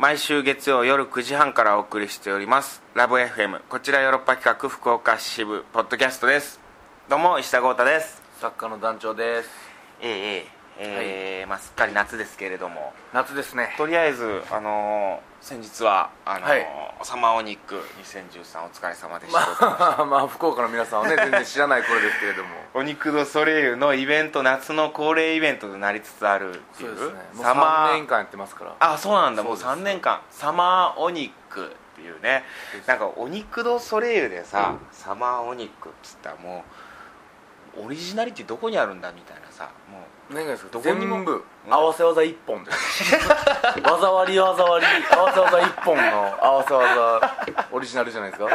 毎週月曜夜9時半からお送りしております。ラブ f m こちらヨーロッパ企画福岡市支部ポッドキャストです。どうも石田豪太です。作家の団長です。えええええーまあ、すっかり夏ですけれども。夏ですね。とりあえず、あのー先日はあのーはい。サマーオニック2013お疲れ様でした、まあ まあ福岡の皆さんはね 全然知らない頃ですけれども。お肉ドソレイユのイベント夏の恒例イベントとなりつつあるっていう。そうですね。もうサマ3ー年間やってますから。あそうなんだ。もうそうです。3年間。サマーオニックっていうね。なんかお肉ドソレイユでさ、サマーオニックっつったらもうオリジナリティどこにあるんだみたいなさも何がですか？どこにも全部？合わせ技一本です。技割り技割り合わせ技一本の合わせ技オリジナルじゃないですか？う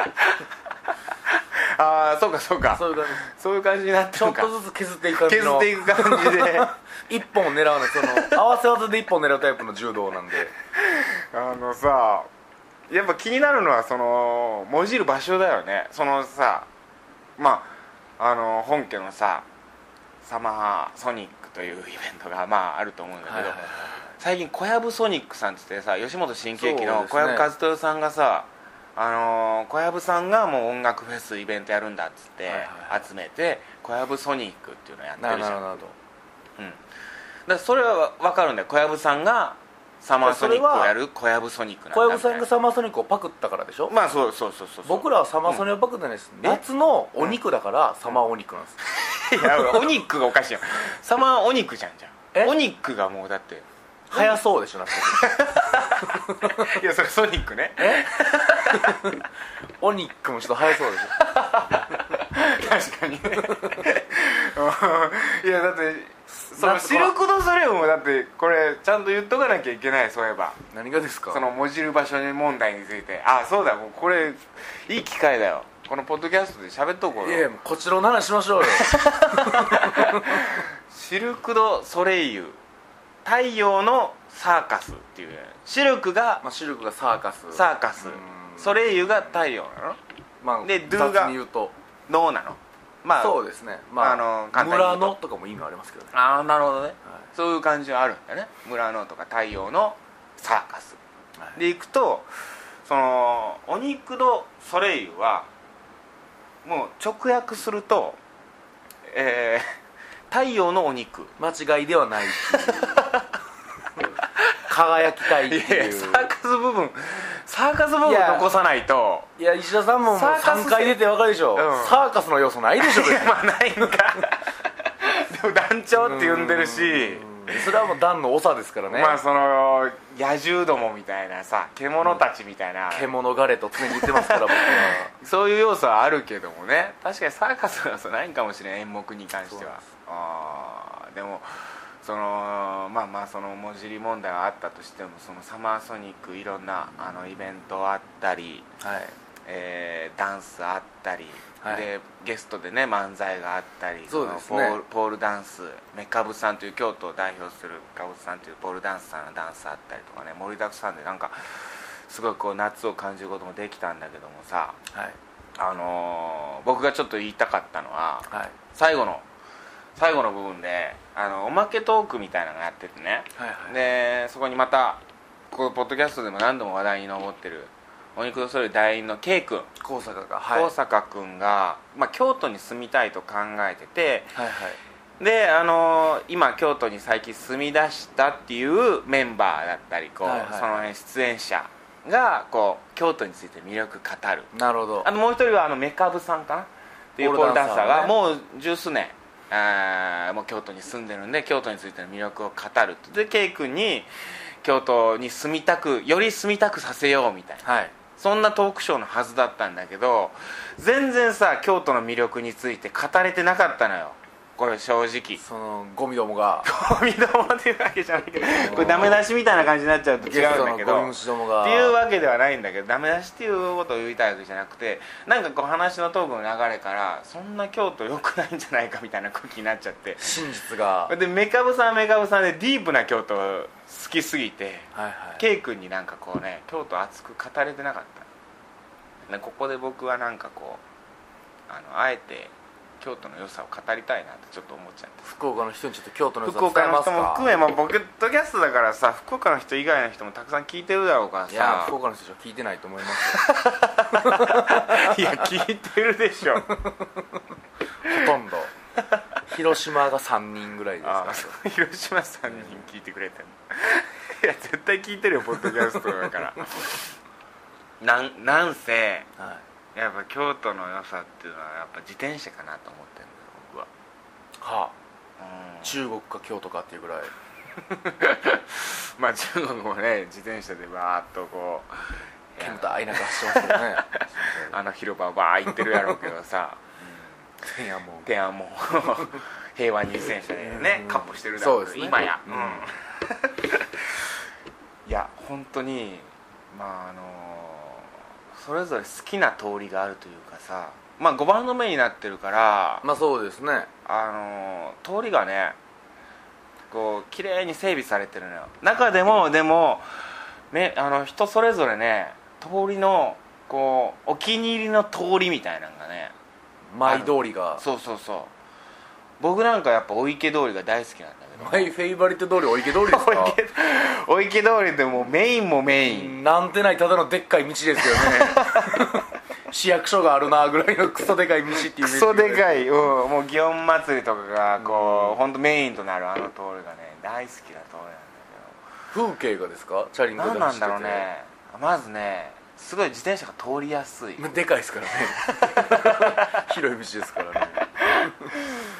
ああそうかそうか。そういう感じ。そういう感じになってちょっとずつ削っていく感じ削のっていく感じで。一本を狙うのその合わせ技で一本狙うタイプの柔道なんで。あのさやっぱ気になるのはそのもじる場所だよね。そのさまああの本家のさサマーソニックというイベントがまああると思うんだけど、最近小籔ソニックさんっつってさ吉本新喜劇の小籔和豊さんがさあのー小籔さんがもう音楽フェスイベントやるんだっつって集めて小籔ソニックっていうのをやってなるるじゃん。なるほどうん、だそれは分かるんだよ。小籔さんがサマーソニックをやる小籔ソニックなんだ小籔さんがサマーソニックをパクったからでしょ？なまあそうそうそうそう。そう僕らはサマーソニックをパクってないです、え夏のお肉だからサマーお肉なんです、いやお肉がおかしいよ。サマーお肉じゃんじゃえ？んお肉がもうだって早そうでしょ夏。いやそれソニックね。え？お肉もちょっと早そうでし 確かにね。いやだってそのシルク・ドゥ・ソレイユもだってこれちゃんと言っとかなきゃいけないそういえば。ょ何がですか？そのもじる場所問題について。あそうだもうこれいい機会だよ。このポッドキャストで喋っとこうよ。いやこちらの話しましょうよ。シルク・ド・ソレイユ。太陽のサーカスっていうね。シルクがまあシルクがサーカス。サーカス。うん。ソレイユが太陽なの？まあでドゥが雑に言うと。どうなの？まあそうですね。まああの簡単に村のとかも意味ありますけどね。ああなるほどね、はい。そういう感じはあるんだね。村のとか太陽のサーカス。はい。で行くとそのお肉ドソレイユはもう直訳するとえー 太陽のお肉。間違いではない 輝きたいっていう。サーカス部分サーカス部残さないと。いや石田さんももうサーカス3回出て分かるでしょ、うん。サーカスの要素ないでしょ別に。まあないんか。でも団長って呼んでるし。うん。それはもう段の長ですからね、まあその野獣どもみたいなさ獣たちみたいな、獣ガレと常に言ってますから僕は。そういう要素はあるけどもね。確かにサーカスの要素ないんかもしれん演目に関しては。あーでもそのまあまあそのもじり問題はあったとしてもそのサマーソニックいろんなあのイベントあったり、はい。えーダンスあったり、はい。でゲストでね漫才があったりそうですね。ポールポールダンスメカブさんという京都を代表するメカブさんというポールダンスさんのダンスあったりとかね盛りだくさんでなんかすごいこう夏を感じることもできたんだけどもさはい。あのー僕がちょっと言いたかったのははい。最後の最後の部分であのおまけトークみたいなのがやっててね。はいはい。でそこにまたこのポッドキャストでも何度も話題に上ってるお肉とそれ団員の K 君。高坂がはい。高坂君が、まあ、京都に住みたいと考えてて。はいはい。であのー今京都に最近住み出したっていうメンバーだったりこう、はいはいその辺出演者がこう京都について魅力語る。なるほど。あともう一人はあのメカブさんかな？っていうポポールダンサーがもう十数年あーもう京都に住んでるんで京都についての魅力を語るで K 君に京都に住みたくより住みたくさせようみたいな。はい。そんなトークショーのはずだったんだけど全然さ京都の魅力について語れてなかったのよこれ正直。そのゴミどもが。ゴミどもっていうわけじゃないけど。これダメ出しみたいな感じになっちゃうと違うんだけど。のゴミ虫どもが。っていうわけではないんだけどダメ出しっていうことを言いたいわけじゃなくてなんかこう話のトークの流れからそんな京都良くないんじゃないかみたいな空気になっちゃって。真実が。でメカブさんはメカブさんでディープな京都好きすぎてはいはい。K 君になんかこうね京都熱く語れてなかった。でここで僕はなんかこうあのあえて京都の良さを語りたいなってちょっと思っちゃって。福岡の人にちょっと京都の良さ福岡の人も含め、まあ、ポケットキャストだからさ福岡の人以外の人もたくさん聞いてるだろうからいやさ福岡の人じゃ聞いてないと思います。よ いや聞いてるでしょ。ほとんど。広島が3人ぐらいですか広島さんに聞いてくれてんの。いや絶対聞いてるよポッドキャストだから。なんなんせはやっぱ京都の良さっていうのはやっぱ自転車かなと思ってるんだよ僕は、い、はうん。あ、中国か京都かっていうぐらい。まあ中国もね自転車でバーッとこう煙たい中走ってますよね。あの広場をバーッ行ってるやろうけどさ。天安門。ではもう平和に自転車でねうん。カップしてるだろそうですね。今や、うん。いや本当にまああのそれぞれ好きな通りがあるというかさまあ5番の目になってるからまあそうですね。あの通りがねこう綺麗に整備されてるのよ。中でもでもねあの人それぞれね通りのこうお気に入りの通りみたいなのがね舞通りが。そうそうそう。僕なんかやっぱお池通りが大好きなんだマイフェイバリット通りお池通りです おか池お池通りでもうメインもメイン、なんてないただのでっかい道ですよね。市役所があるなぐらいのクソでかい道っていうクソでかいい、うん、もう祇園祭りとかがこう、本当メインとなるあの通りがね大好きな通りなんだ風景がですか？チャリンけコでなん走ってて。だろうね。まずねすごい自転車が通りやすい。まあでかいですからね。広い道ですからね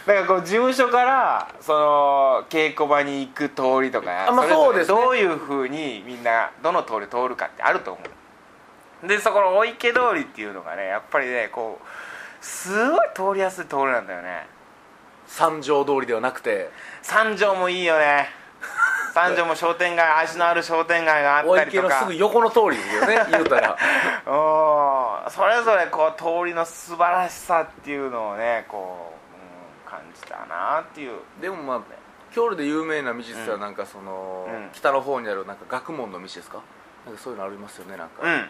だからこう事務所からその稽古場に行く通りとかあまあれぞれそうですね。どういうふうにみんなどの通り通るかってあると思う。でそこのお池通りっていうのがねやっぱりねこうすごい通りやすい通りなんだよね。三条通りではなくて。三条もいいよね。三条も商店街味のある商店街があおったりとか。池のすぐ横の通りですよね言うたら。うんそれぞれこう通りの素晴らしさっていうのをねこ感じたなっていう。でもまあ京都で有名な道って言ったらうん。なんかその、うん。北の方にあるなんか学問の道ですか？なんかそういうのありますよねなんか、うん。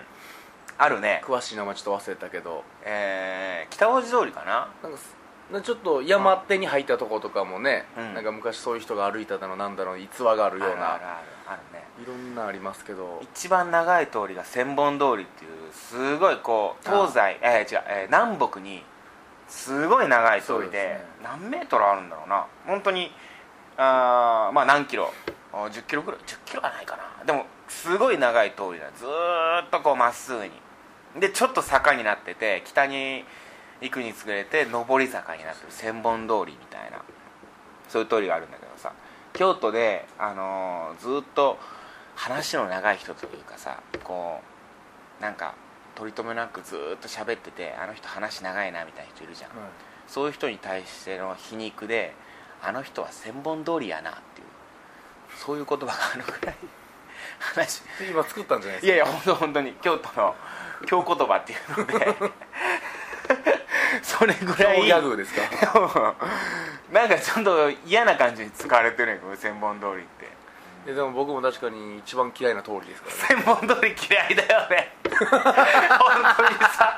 あるね。詳しい名前ちょっと忘れたけど。えー、北大路通りかな？なんかすなちょっと山手に入ったとことかもね、うん。なんか昔そういう人が歩いただのなんだろう逸話があるような。あるあるあるあるね。いろんなありますけど。一番長い通りが千本通りっていうすごいこう東西えー、違う、えー南北にすごい長い通りでね。何メートルあるんだろうな。本当にあーまあ何キロ？あ10キロぐらい？10キロはないかな。でもすごい長い通りだ。ずーっとこうまっすぐに。でちょっと坂になってて北に行くにつれて上り坂になってる。千本通りみたいな。そういう通りがあるんだけどさ。京都で、あのーずっと話の長い人というかさこうなんか取り留めなくずっと喋っててあの人話長いなみたいな人いるじゃん、そういう人に対しての皮肉であの人は千本通りやなっていうそういう言葉があるぐらい話。で今作ったんじゃないですか？いやいや本当本当に京都の京言葉っていうので。それぐらい。京ギャグですか？なんかちょっと嫌な感じに使われてるんやこの千本通りっていやでも僕も確かに一番嫌いな通りですからね。千本通り嫌いだよね。本当にさ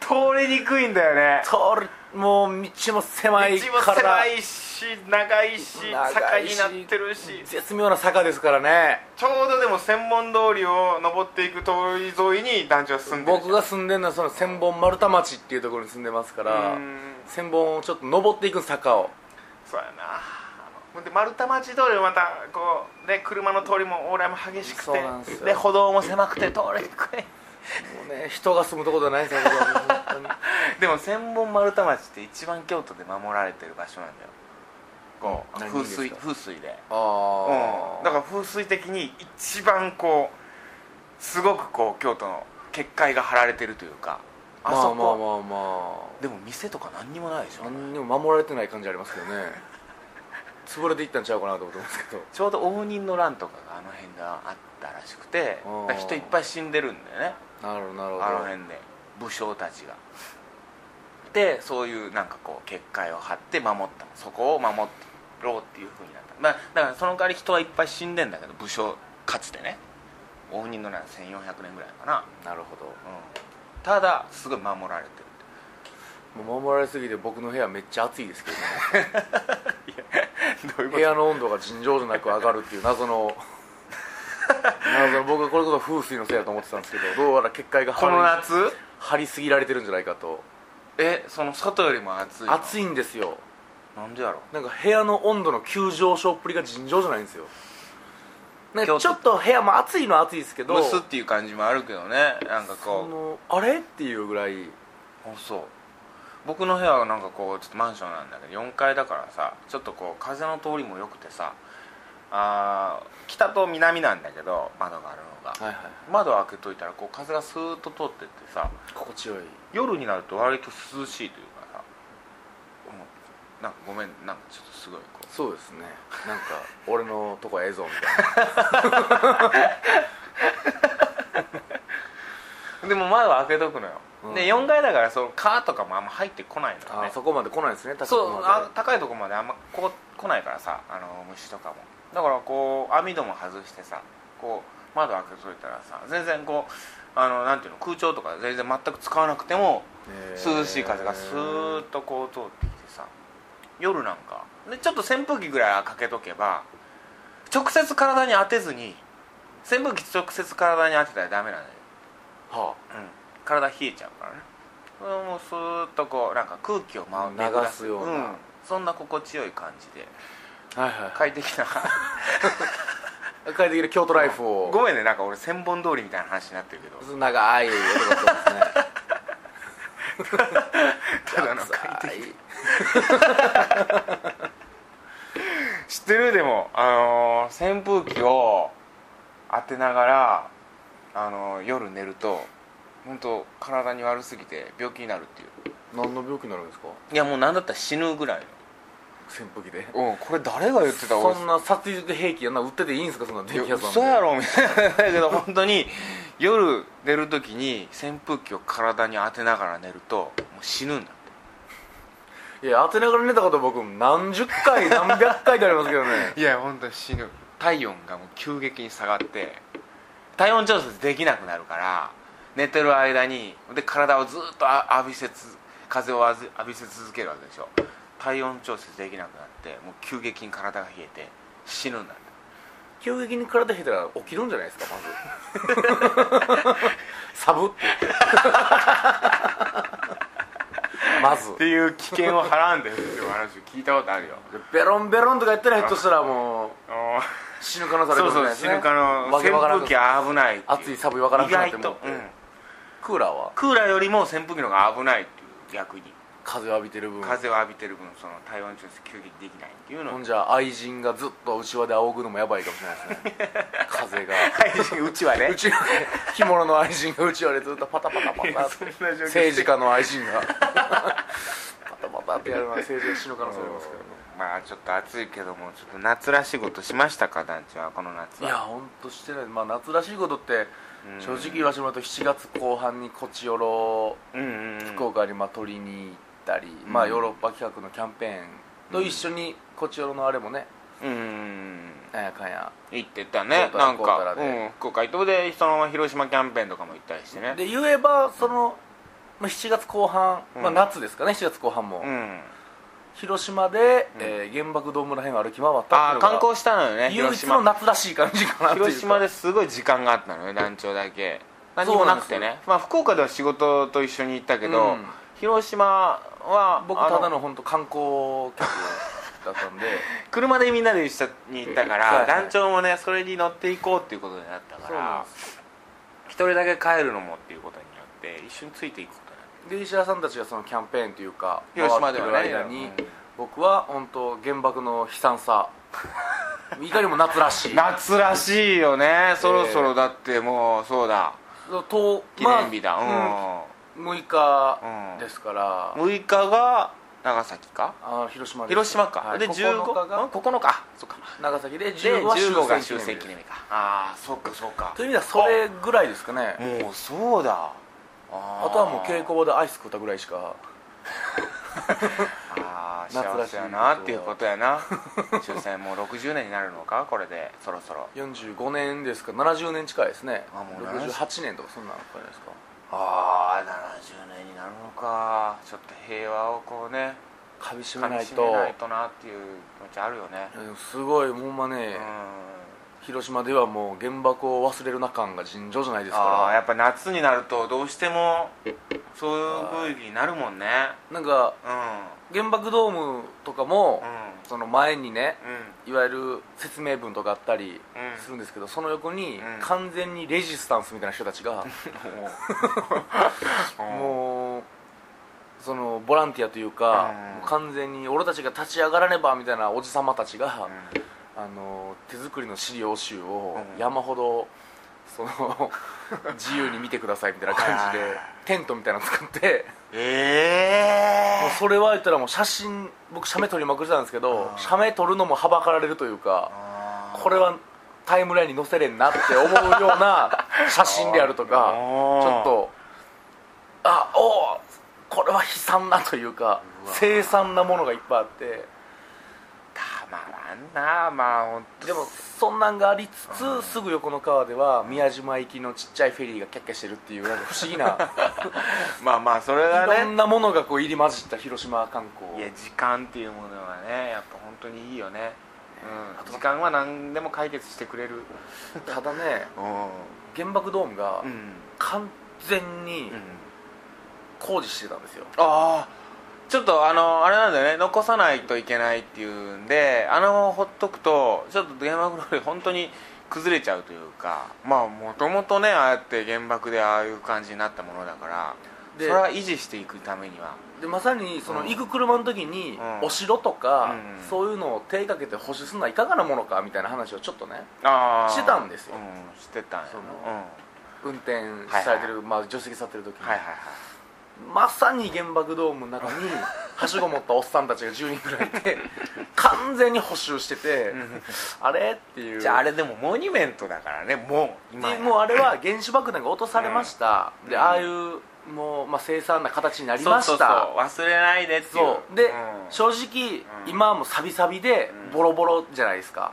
通りにくいんだよね。通るもう道も狭い道もから狭いし長いし長坂になってるし。絶妙な坂ですからね。ちょうどでも千本通りを登っていく通り沿いに団地は住んでる。僕が住んでるのはその千本丸太町っていうところに住んでますからうん。千本をちょっと登っていく坂を。そうやなほんで丸太町通りもまたこうね車の通りも往来も激しくそうてなんで歩道も狭くて通りにくいもうね人が住むところじゃないですよ でも千本丸太町って一番京都で守られてる場所なんだよ。こう何風水風水で。あうん。あだから風水的に一番こうすごくこう京都の結界が張られてるというか。あまあそこ、まあまあ。までも店とか何にもないでしょ。あ何にも守られてない感じありますけどね潰れていったんちゃうかなと思ってますけど。ちょうど応仁の乱とかがあの辺であったらしくて人いっぱい死んでるんだよね。なるほど。なるほどあの辺で。武将たちが。でそういうなんかこう結界を張って守った。そこを守ろうっていうふうになった、まあ、だからその代わり人はいっぱい死んでんだけど武将かつてね。応仁の乱1400年ぐらいかな、なるほど。うん、ただすごい守られてるもう守られすぎて僕の部屋めっちゃ暑いですけどね。どういう部屋の温度が尋常じゃなく上がるっていう謎の謎の僕はこれこそ風水のせいだと思ってたんですけどどうやら結界がこの張り夏？張りすぎられてるんじゃないかと。えその外よりも暑いの？暑いんですよ。なんでやろ？なんか部屋の温度の急上昇っぷりが尋常じゃないんですよ。なんかちょっと部屋も暑いのは暑いですけど蒸すっていう感じもあるけどね。なんかそこう。のあれっていうぐらいあそう僕の部屋はなんかこうちょっとマンションなんだけど4階だからさちょっとこう風の通りも良くてさあー北と南なんだけど窓があるのが。はいはい。窓を開けといたらこう風がスーッと通ってってさ心地よい。夜になると割と涼しいというかさなんかごめんなんかちょっとすごいこう。そうですね。なんか 俺のとこええぞみたいな。でも窓は開けとくのよ、うん。で4階だからその蚊とかもあんま入ってこないのよね。あそこまで来ないですね高くそうまで。あ高いとこまであんまこう来ないからさあの虫とかも。だからこう網戸も外してさこう窓開けといたらさ全然こうあのなんていうの空調とか全然全く使わなくても涼しい風がスーッとこう通ってきてさ夜なんか。でちょっと扇風機ぐらいかけとけば直接体に当てずに扇風機直接体に当てたらダメなのよ。はうん、体冷えちゃうからね。それもうスーッとこうなんか空気を回流巡らすような。うん、そんな心地よい感じで。あはいはい。快適な。快適で京都ライフを。ごめんねなんか俺千本通りみたいな話になってるけど。長い男だっですね。ただの快快適。知ってる？でもあのー扇風機を当てながらあのー夜寝ると本当体に悪すぎて病気になるっていう。何の病気になるんですか？いやもう何だったら死ぬぐらい扇風機で。のうんこれ誰が言ってた？俺そんな殺人兵器やんな売ってていいんですか？そんな電気屋さんで。嘘やろみたいな。だけど本当に夜寝る時に扇風機を体に当てながら寝るともう死ぬんだいや当てながら寝たこと僕何十回何百回でありますけどね。いや本当に死ぬ。体温がもう急激に下がって体温調節できなくなるから寝てる間にで体をずっとあ浴びせつ風を浴びせ続けるわけでしょ。体温調節できなくなってもう急激に体が冷えて死ぬんだって。急激に体冷えたら起きるんじゃないですかまず。サブって。まず。っていう危険をはらんでるっていう話を聞いたことあるよ。ベロンベロンとかやったらひょっとしたらもう。死ぬ可能性あるそうそうかもしれないですね。死ぬかの扇わけわからん風機は危ないっていう。暑い寒いわからんくなっても。ってうんクーラーは？クーラーよりも扇風機の方が危ないっていう逆に。風を浴びてる分。風を浴びてる分その体温調節急激にできないっていうの。ほんじゃ愛人がずっと内輪で仰ぐのもやばいかもしれないですね。風が。うちはね。うちの着物の愛人がうちわでずっとパタパタパタ そんな状況。政治家の愛人が。パタパタってやるのは 政治が死ぬ可能性ありますけどね。まあちょっと暑いけどもちょっと夏らしいことしましたか団地はこの夏は。いや本当してないまあ夏らしいことってうん正直言わせてもらうと7月後半にこちよろ福岡にまあ取りに行ったり、うん。まあヨーロッパ企画のキャンペーンと一緒にこちよろのあれもねうんなんやかんや。行ってたね。福岡なんか、うん、福岡伊東でそのまま広島キャンペーンとかも行ったりしてね。で言えばそのまあ7月後半、うん。まあ、夏ですかね7月後半も、うん広島で、うん。えー原爆ドームらへんを歩き回ったああ観光したのよね唯広島。一の夏らしい感じかな広島ですごい時間があったのよ団長だけ。何もなくてね。まあ福岡では仕事と一緒に行ったけど、うん。広島は僕あただの本当観光客だったんで。車でみんなで一緒に行ったから、団長もねそれに乗っていこうっていうことになったから一人だけ帰るのもっていうことによって一緒についていくで石原さんたちがそのキャンペーンというか広島ではね。間に、うん僕は本当原爆の悲惨さ。いかにも夏らしい。夏らしいよね。そろそろだってもうそうだ。と記念日だ、まあううん。6日うん。ですから、6日が長崎か？あ広島広島か、はい。で15 9日が？うん9日そっか。長崎でで15は15が終戦記念日。か。ああそっかそっか。という意味ではそれぐらいですかね。もうそうだああとはもう稽古場でアイス食ったぐらいしか。ああ幸せやなっていうことやな。終戦もう60年になるのか？これでそろそろ。45年ですか。70年近いですね。あもう68年とかそんなのかじゃないですか。ああ70年になるのか。ちょっと平和をこうねかみし噛めないと。ないとなっていう気持ちあるよね。すごいほんまね、広島ではもう原爆を忘れるな感が尋常じゃないですから。やっぱ夏になるとどうしてもそういう雰囲気になるもんね。なんかうん。原爆ドームとかも、うん。その前にねうん。いわゆる説明文とかあったりうん。するんですけど、その横にうん。完全にレジスタンスみたいな人たちが、も もうそのボランティアというか、完全に俺たちが立ち上がらねばみたいなおじさまたちが、うあの手作りの資料集をうん。山ほどその 自由に見てくださいみたいな感じはい。でテントみたいなの作ってええもうそれは言ったらもう写真僕写メ撮りまくりたんですけどうん。写メ撮るのもはばかられるというかこれはタイムラインに載せれんなって思うような 写真であるとかちょっとあおおこれは悲惨なというか凄惨なものがいっぱいあってたまらんなまあ本当でもそんなんがありつつ、うん。すぐ横の川では宮島行きのちっちゃいフェリーがキャッキャしてるっていうなんか不思議な。まあまあそれがいろねんなものがこう入り混じった広島観光。いや時間っていうものはねやっぱ本当にいいよね。うん。時間は何でも解決してくれる。ただね う原爆ドームがん。完全にうん。工事してたんですよ、ああちょっとあのあれなんだよね。残さないといけないっていうんであのほっとくとちょっと原爆の上本当に崩れちゃうというかまあもともとねああやって原爆でああいう感じになったものだからそでれは維持していくためには。でまさにそのうん。行く車の時にうん。お城とかうん。そういうのを手かけて保守するのはいかがなものかみたいな話をちょっとねああしてたんですよ。うんしてたんやそのうん。運転されてる、まあ、助手席さってる時に、はいはいはいまさに原爆ドームの中に はしご持ったおっさんたちが10人ぐらいいて完全に補修しててあれっていう。じゃああれでもモニュメントだからねもう今もうあれは原子爆弾が落とされました、うん。でああいうもう、まあ、凄惨な形になりました。忘れないでっていう。そう。で、うん。正直、今はもうサビサビでうん。ボロボロじゃないですか、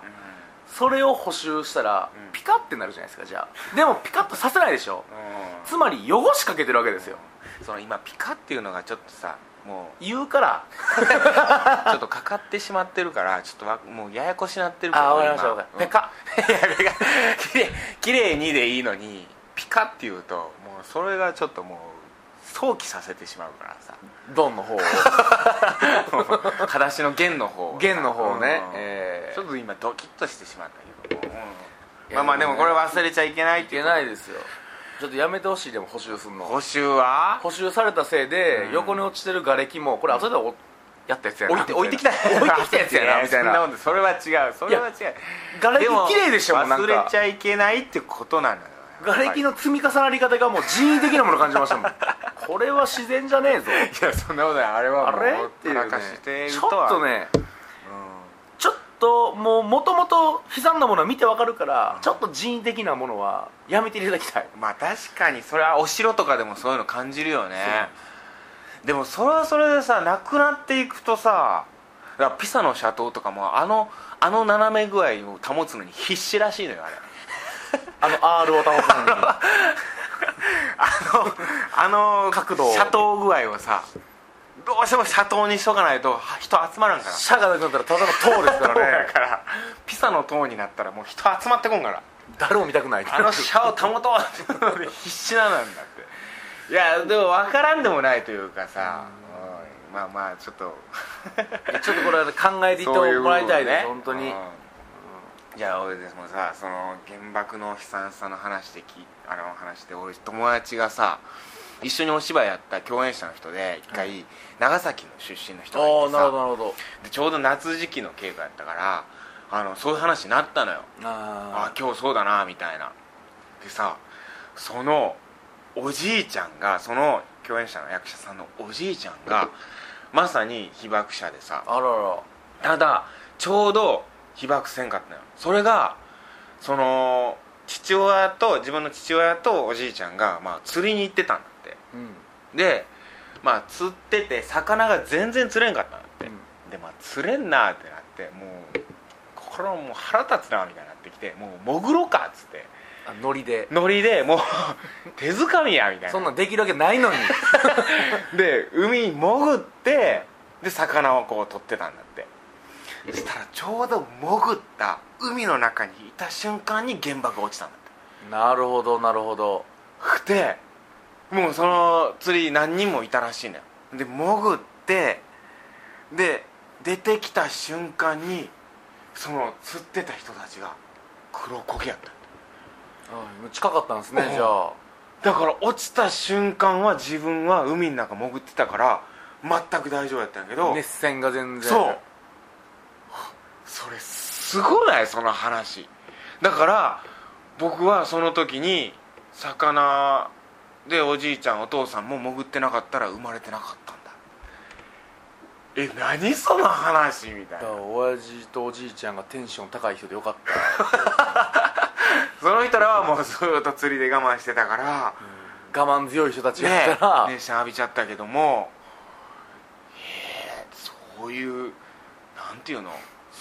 それを補修したら、うん。ピカってなるじゃないですかじゃあ。でもピカッとさせないでしょ。うん。つまり汚しかけてるわけですよその今ピカっていうのがちょっとさも言うからう ちょっとかかってしまってるからちょっとわもうややこしなってるけどあわかりました今。わかりました。うん。いやペカきれいにでいいのにピカっていうともうそれがちょっともう想起させてしまうからさ。ドンの方を。裸足の弦の方弦の方をね、うんえちょっと今ドキッとしてしまったけど、うんまあまあでもこれ忘れちゃいけないっー、いけていうことないですよちょっとやめてほしいでも補修するの。補修は？補修されたせいで、うん。横に落ちてる瓦礫もこれ後でおやったやつやな。置いて置いてきた。置いてきたやつやな みたいそんな。それは違う。それは違う。瓦礫綺麗でしょ忘れちゃいけないってことなのよ。瓦礫の積み重なり方がもう人為的なもの感じましたもん。これは自然じゃねえぞ。いやそんなことない。あれはあもうれっていう、ね、ちょっとねともうもともと悲惨なものは見てわかるから、ちょっと人為的なものはやめていただきたい。まあ確かにそれはお城とかでもそういうの感じるよね。でもそれはそれでさなくなっていくとさピサの斜塔とかもあのあの斜め具合を保つのに必死らしいのよあれ。あの R を保つのに。あの角度を。斜塔具合をさどうしても斜塔にしとかないとは人集まらんから。シャがなくなったらただの塔ですからだねから。ピサの塔になったらもう人集まってこんから。誰も見たくない。あの車を保とうって必死なんだって。いやでも分からんでもないというかさ、うんまあまあちょっと。ちょっとこれは考えていってもらいたいです、本当に、うん。じゃあ俺でもさその原爆の悲惨さの話できあの話で俺友達がさ一緒にお芝居やった共演者の人で一回、長崎の出身の人がいてああなるほどさなるほど。でちょうど夏時期の稽古やったからあのそういう話になったのよ。ああ今日そうだなみたいな。でさそのおじいちゃんがその共演者の役者さんのおじいちゃんがまさに被爆者でさ。あらら。ただちょうど被爆せんかったのよ。それがその父親と自分の父親とおじいちゃんが、まあ、釣りに行ってたんだでまあ釣ってて魚が全然釣れんかったんだって、うん。でまあ釣れんなってなってもうこれはもう腹立つなみたいになってきてもう潜ろうかっつって。あノリで。ノリでもう 手づかみやみたいな。そんなんできるわけないのに。で海に潜ってで魚をこう取ってたんだって。そしたらちょうど潜った海の中にいた瞬間に原爆が落ちたんだって。なるほどなるほど。でもうその釣り何人もいたらしいのよ。で潜ってで出てきた瞬間にその釣ってた人たちが黒焦げやった。あ近かったんですねうん。じゃあ。だから落ちた瞬間は自分は海の中潜ってたから全く大丈夫やったんやけど熱線が全然。そう。それすごない？その話。だから僕はその時に魚でおじいちゃんお父さんも潜ってなかったら生まれてなかったんだ。え何その話？みたいな。だから親父とおじいちゃんがテンション高い人でよかった。その人らはもうずっと釣りで我慢してたから。我慢強い人たちやねったら、熱射浴びちゃったけども。へえそういうなんていうの？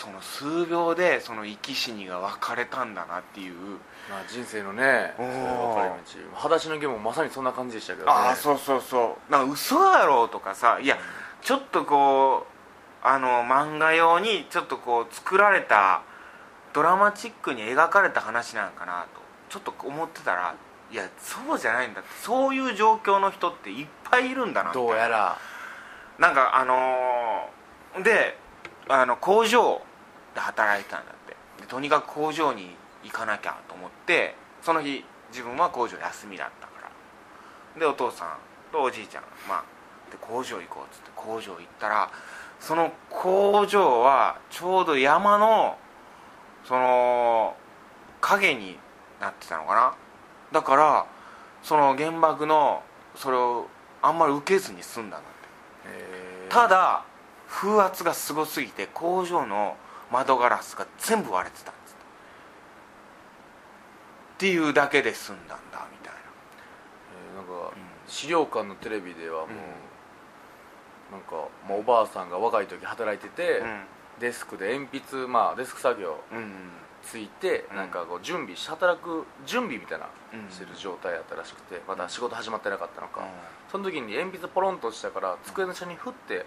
その数秒でその生き死にが分かれたんだなっていう。まあ、人生のね分かれ道。裸足のゲームもまさにそんな感じでしたけどね。ああそうそうそう。なんか嘘やろうとかさいやちょっとこうあの漫画用にちょっとこう作られたドラマチックに描かれた話なんかなとちょっと思ってたらいやそうじゃないんだって。そういう状況の人っていっぱいいるんだなどうやら。なんかあのーであの工場で働いてたんだって。でとにかく工場に行かなきゃと思ってその日自分は工場休みだったから。でお父さんとおじいちゃんまあで工場行こうっつって工場行ったらその工場はちょうど山のその影になってたのかな。だからその原爆のそれをあんまり受けずに済んだんだって。えー。ただ風圧がすごすぎて工場の窓ガラスが全部割れてたんですっていうだけで済んだんだみたいえーなんかな、資料館のテレビではもう、うんなんか、まあ、おばあさんが若い時働いてて、うん。デスクで鉛筆まあデスク作業うんついて、うん。なんかこう準備し働く準備みたいなうん。してる状態やったらしくてまだ仕事始まってなかったのか、うん。その時に鉛筆ポロンと落ちたから机の下に振って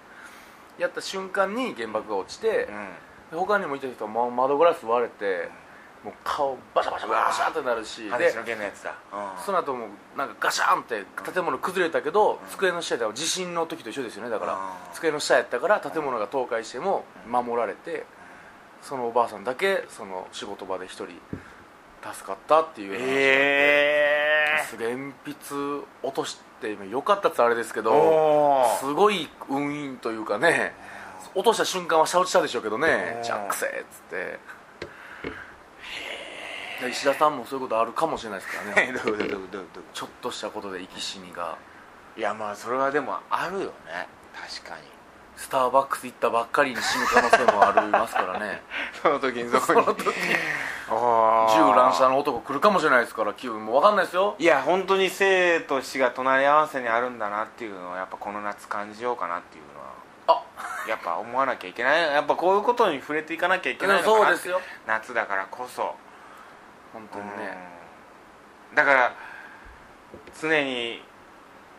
やった瞬間に原爆が落ちて、で他にもいた人はま窓ガラス割れて、もう顔バシャバシャバシャってなるしうん。でその後もなんかガシャンって建物崩れたけど、机の下では地震の時と一緒ですよね。だから、うん。机の下やったから建物が倒壊しても守られて、そのおばあさんだけその仕事場で一人助かったっていう話があってえ鉛筆落としてよかったってあれですけー、どおすごい運印というかね落とした瞬間はシャウチしたでしょうけどね。うんジャックせーっつって。で石田さんもそういうことあるかもしれないですからね。ちょっとしたことで生き死にが。いやまあそれはでもあるよね。確かに。スターバックス行ったばっかりに死ぬ可能性もありますからね。その時にそこに。その時あー。銃乱射の男来るかもしれないですから気分も分かんないですよ。いや本当に生と死が隣り合わせにあるんだなっていうのはやっぱこの夏感じようかなっていうのは。あやっぱ思わなきゃいけない。やっぱこういうことに触れていかなきゃいけないのかな夏だからこそ。本当にね。うん。だから常に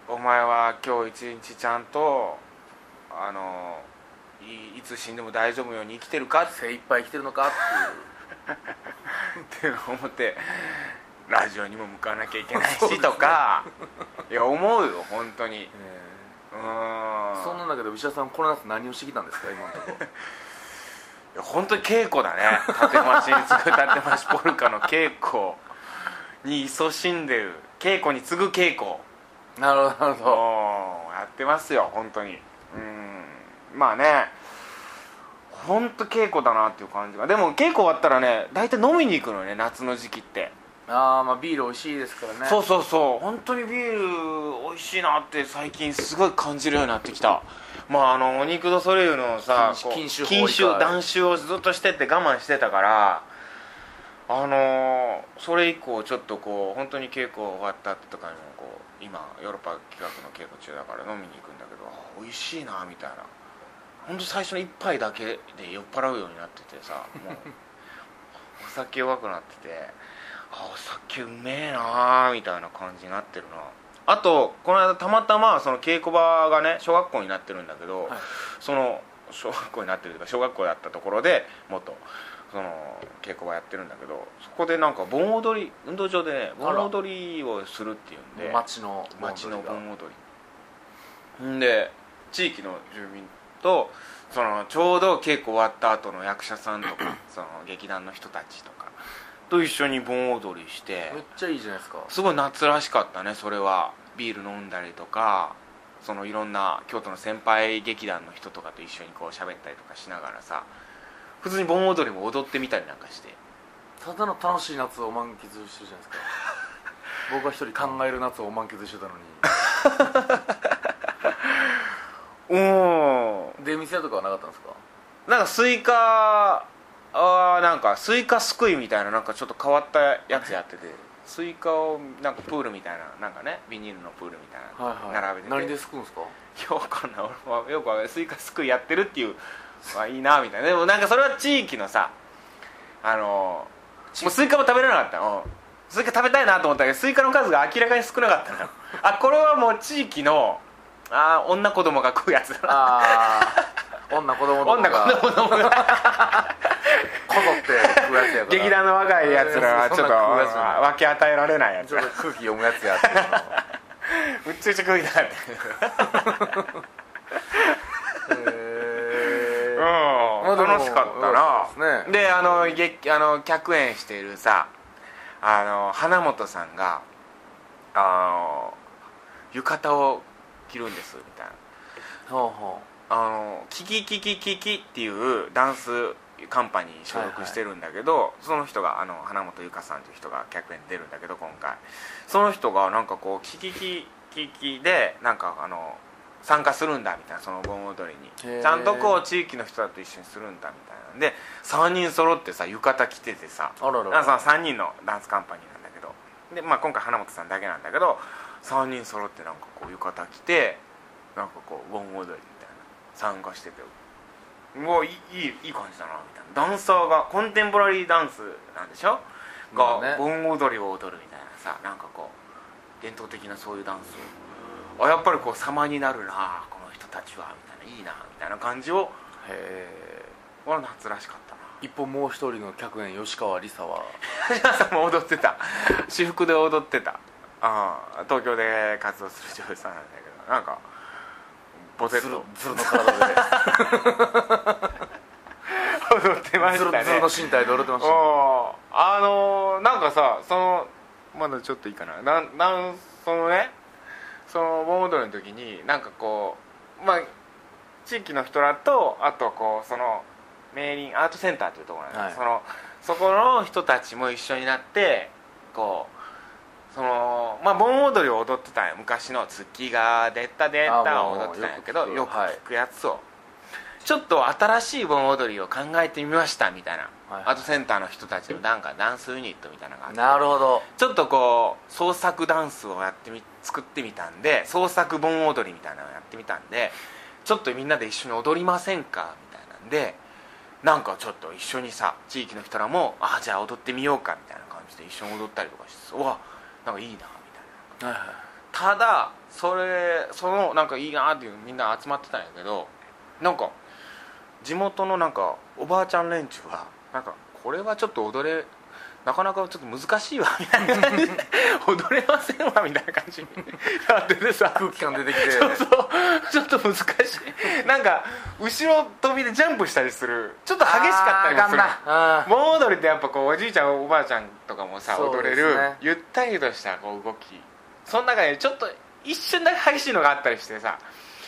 お前は今日一日ちゃんとあのいいつ死んでも大丈夫ように生きてるかっ精一杯生きてるのかっていう。て思ってラジオにも向かわなきゃいけないしとか。いや思うよ本当に。うーんそん。なんだけど石田さんこの夏何をしてきたんですか今のところ？いや本当に稽古だね。縦回しに次ぐ縦回しポルカの稽古。に勤しんでる。稽古に次ぐ稽古。なるほどやってますよ本当に。うん。まあね。本当稽古だなっていう感じが。でも稽古終わったらね大体飲みに行くのよね夏の時期って、ああまあビール美味しいですからね。そうそうそう。本当にビール美味しいなって最近すごい感じるようになってきた。まああのお肉ドソレイユのさ禁酒禁酒断酒をずっとしてって我慢してたからあのーそれ以降ちょっとこう本当に稽古終わった後とかにもこう今ヨーロッパ企画の稽古中だから飲みに行くんだけどあ美味しいなみたいな。本当最初の一杯だけで酔っ払うようになっててさもう お酒弱くなっててあお酒うめえなーみたいな感じになってるな。あとこの間たまたまその稽古場がね小学校になってるんだけど、はい。その小学校になってるというか小学校だったところで元その稽古場やってるんだけどそこでなんか盆踊り運動場でね盆踊りをするっていうんで町の町の盆踊盆踊り。んで地域の住民とそのちょうど稽古終わった後の役者さんとか その劇団の人たちとかと一緒に盆踊りして。めっちゃいいじゃないですか。すごい夏らしかったねそれは。ビール飲んだりとかそのいろんな京都の先輩劇団の人とかと一緒にこう喋ったりとかしながらさ普通に盆踊りも踊ってみたりなんかして。ただの楽しい夏を満喫してるじゃないですか。僕は一人考える夏を満喫してたのうんに 出店とかはなかったんですか？なんかスイカあーなんかスイカすくいみたいななんかちょっと変わったやつやっててスイカをなんかプールみたいななんかねビニールのプールみたいなはいはい。並べてて、何ですくんですか？よくわかんない。俺はよくわかんない。スイカすくいやってるっていうまあいいなみたいな。でもなんかそれは地域のさあのもうスイカも食べれなかったの。スイカ食べたいなと思ったけどスイカの数が明らかに少なかったのよ。あこれはもう地域のあー女子供が食うやつだな。女子供とか。女子供供がこぞって食うやつやから。劇団の若いやつらはちょっと分け与えられないやつ空気読むやつやっていうのうっちゃうちゃ食いたかった楽しかったな。ですねであの劇あの客演しているさあの花本さんがあの浴衣を着るんですみたいな。ほうほあのキキキキキキっていうダンスカンパニーに所属してるんだけど、その人があの花本ゆかさんという人が客演に出るんだけど今回。その人がなんかこうキキキキキでなんかあの参加するんだみたいなその盆踊りに。ちゃんとこう地域の人だと一緒にするんだみたいなんで3人揃ってさ浴衣着ててさあらら。らその3人のダンスカンパニーなんだけど。で、まあ、今回花本さんだけなんだけど3人揃ってなんかこう浴衣着てなんかこう盆踊りみたいな参加してて。もういいいいいい感じだなみたいな。ダンサーがコンテンポラリーダンスなんでしょ？が、まあね。盆踊りを踊るみたいなさなんかこう伝統的なそういうダンス。をあやっぱりこう様になるなこの人たちはみたいないいなみたいな感じをうへえ。俺は夏らしかったな。一方もう一人の客演吉川梨沙は。皆さんも踊ってた私服で踊ってた。ああ東京で活動する女優さんなんだけどなんかボテッと。ズルの体で踊ってましたねズルズルの身体で踊ってました。あのーなんかさそのまだちょっといいかな。なんなんそのねその盆踊りの時になんかこうまあ地域の人らとあとこうその明林アートセンターというところなんはい。そのそこの人たちも一緒になってこうそのまあ盆踊りを踊ってたんよ昔の「月が出た出た」を踊ってたんやけどよく聞くやつを、ちょっと新しい盆踊りを考えてみましたみたいな、はいアートセンターの人たちのなんかダンスユニットみたいなのがあって。なるほど。ちょっとこう創作ダンスをやってみ作ってみたんで創作盆踊りみたいなのをやってみたんでちょっとみんなで一緒に踊りませんかみたいなんでなんかちょっと一緒にさ地域の人らもあじゃあ踊ってみようかみたいな感じで一緒に踊ったりとかしてうわなんかいいなみたいな。はいはい。ただそれそのなんかいいなっていうみんな集まってたんやけどなんか地元のなんかおばあちゃん連中はなんかこれはちょっと踊れなかなかちょっと難しいわみたいな。感じで踊れませんわみたいな感じになっててさ。空気感出てきて。そうそう。ちょっと難しい。なんか後ろ飛びでジャンプしたりする。ちょっと激しかったりもする。盆踊りってやっぱこうおじいちゃんおばあちゃんとかもさ踊れる、ゆったりとしたこう動き。その中でちょっと一瞬だけ激しいのがあったりしてさ。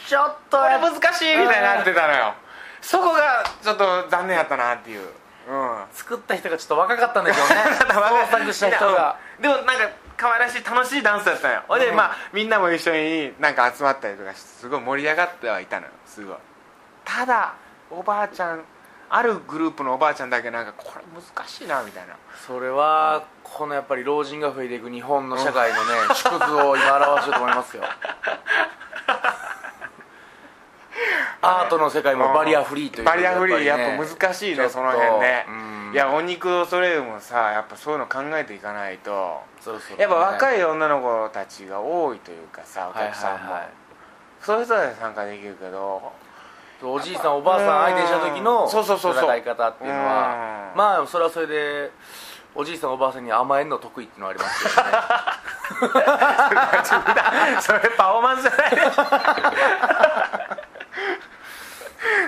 ちょっとこれ難しいみたいになってたのよそこがちょっと残念やったなっていう。うん。作った人がちょっと若かったんでしょうね 創作した人が。でもなんか可愛らしい楽しいダンスだったのよほん。で、うんまあみんなも一緒になんか集まったりとかしてすごい盛り上がってはいたのよすごい。ただおばあちゃんあるグループのおばあちゃんだけなんかこれ難しいなみたいな。それはこのやっぱり老人が増えていく日本の社会のね縮図を今表してると思いますよアートの世界もバリアフリーというバリアフリーやっね。ぱ難しいねその辺ね。いやお肉それもさやっぱそういうの考えていかないと。そろそろやっぱ若いい女の子たちが多いというかさお客さんも、はいはいはい。そういう人は参加できるけど。おじいさんおばあさん相手にした時のうん。そうそうそうそう。戦い方っていうのはうん。まあそれはそれでおじいさんおばあさんに甘えんの得意っていうのはありますけどね。それパフォーマンスじゃない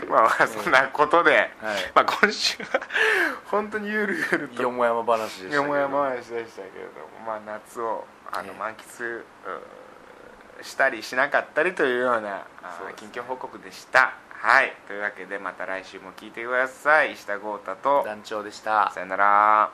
まあまあそんなことで、はい。まあ今週は本当にゆるゆると。よもやま話でしたけど。よもやま話でしたけれども、まあ、夏をあのええ満喫うしたりしなかったりというような近況報告でした。はい。というわけでまた来週も聞いてください。石田豪太と。団長でした。さよなら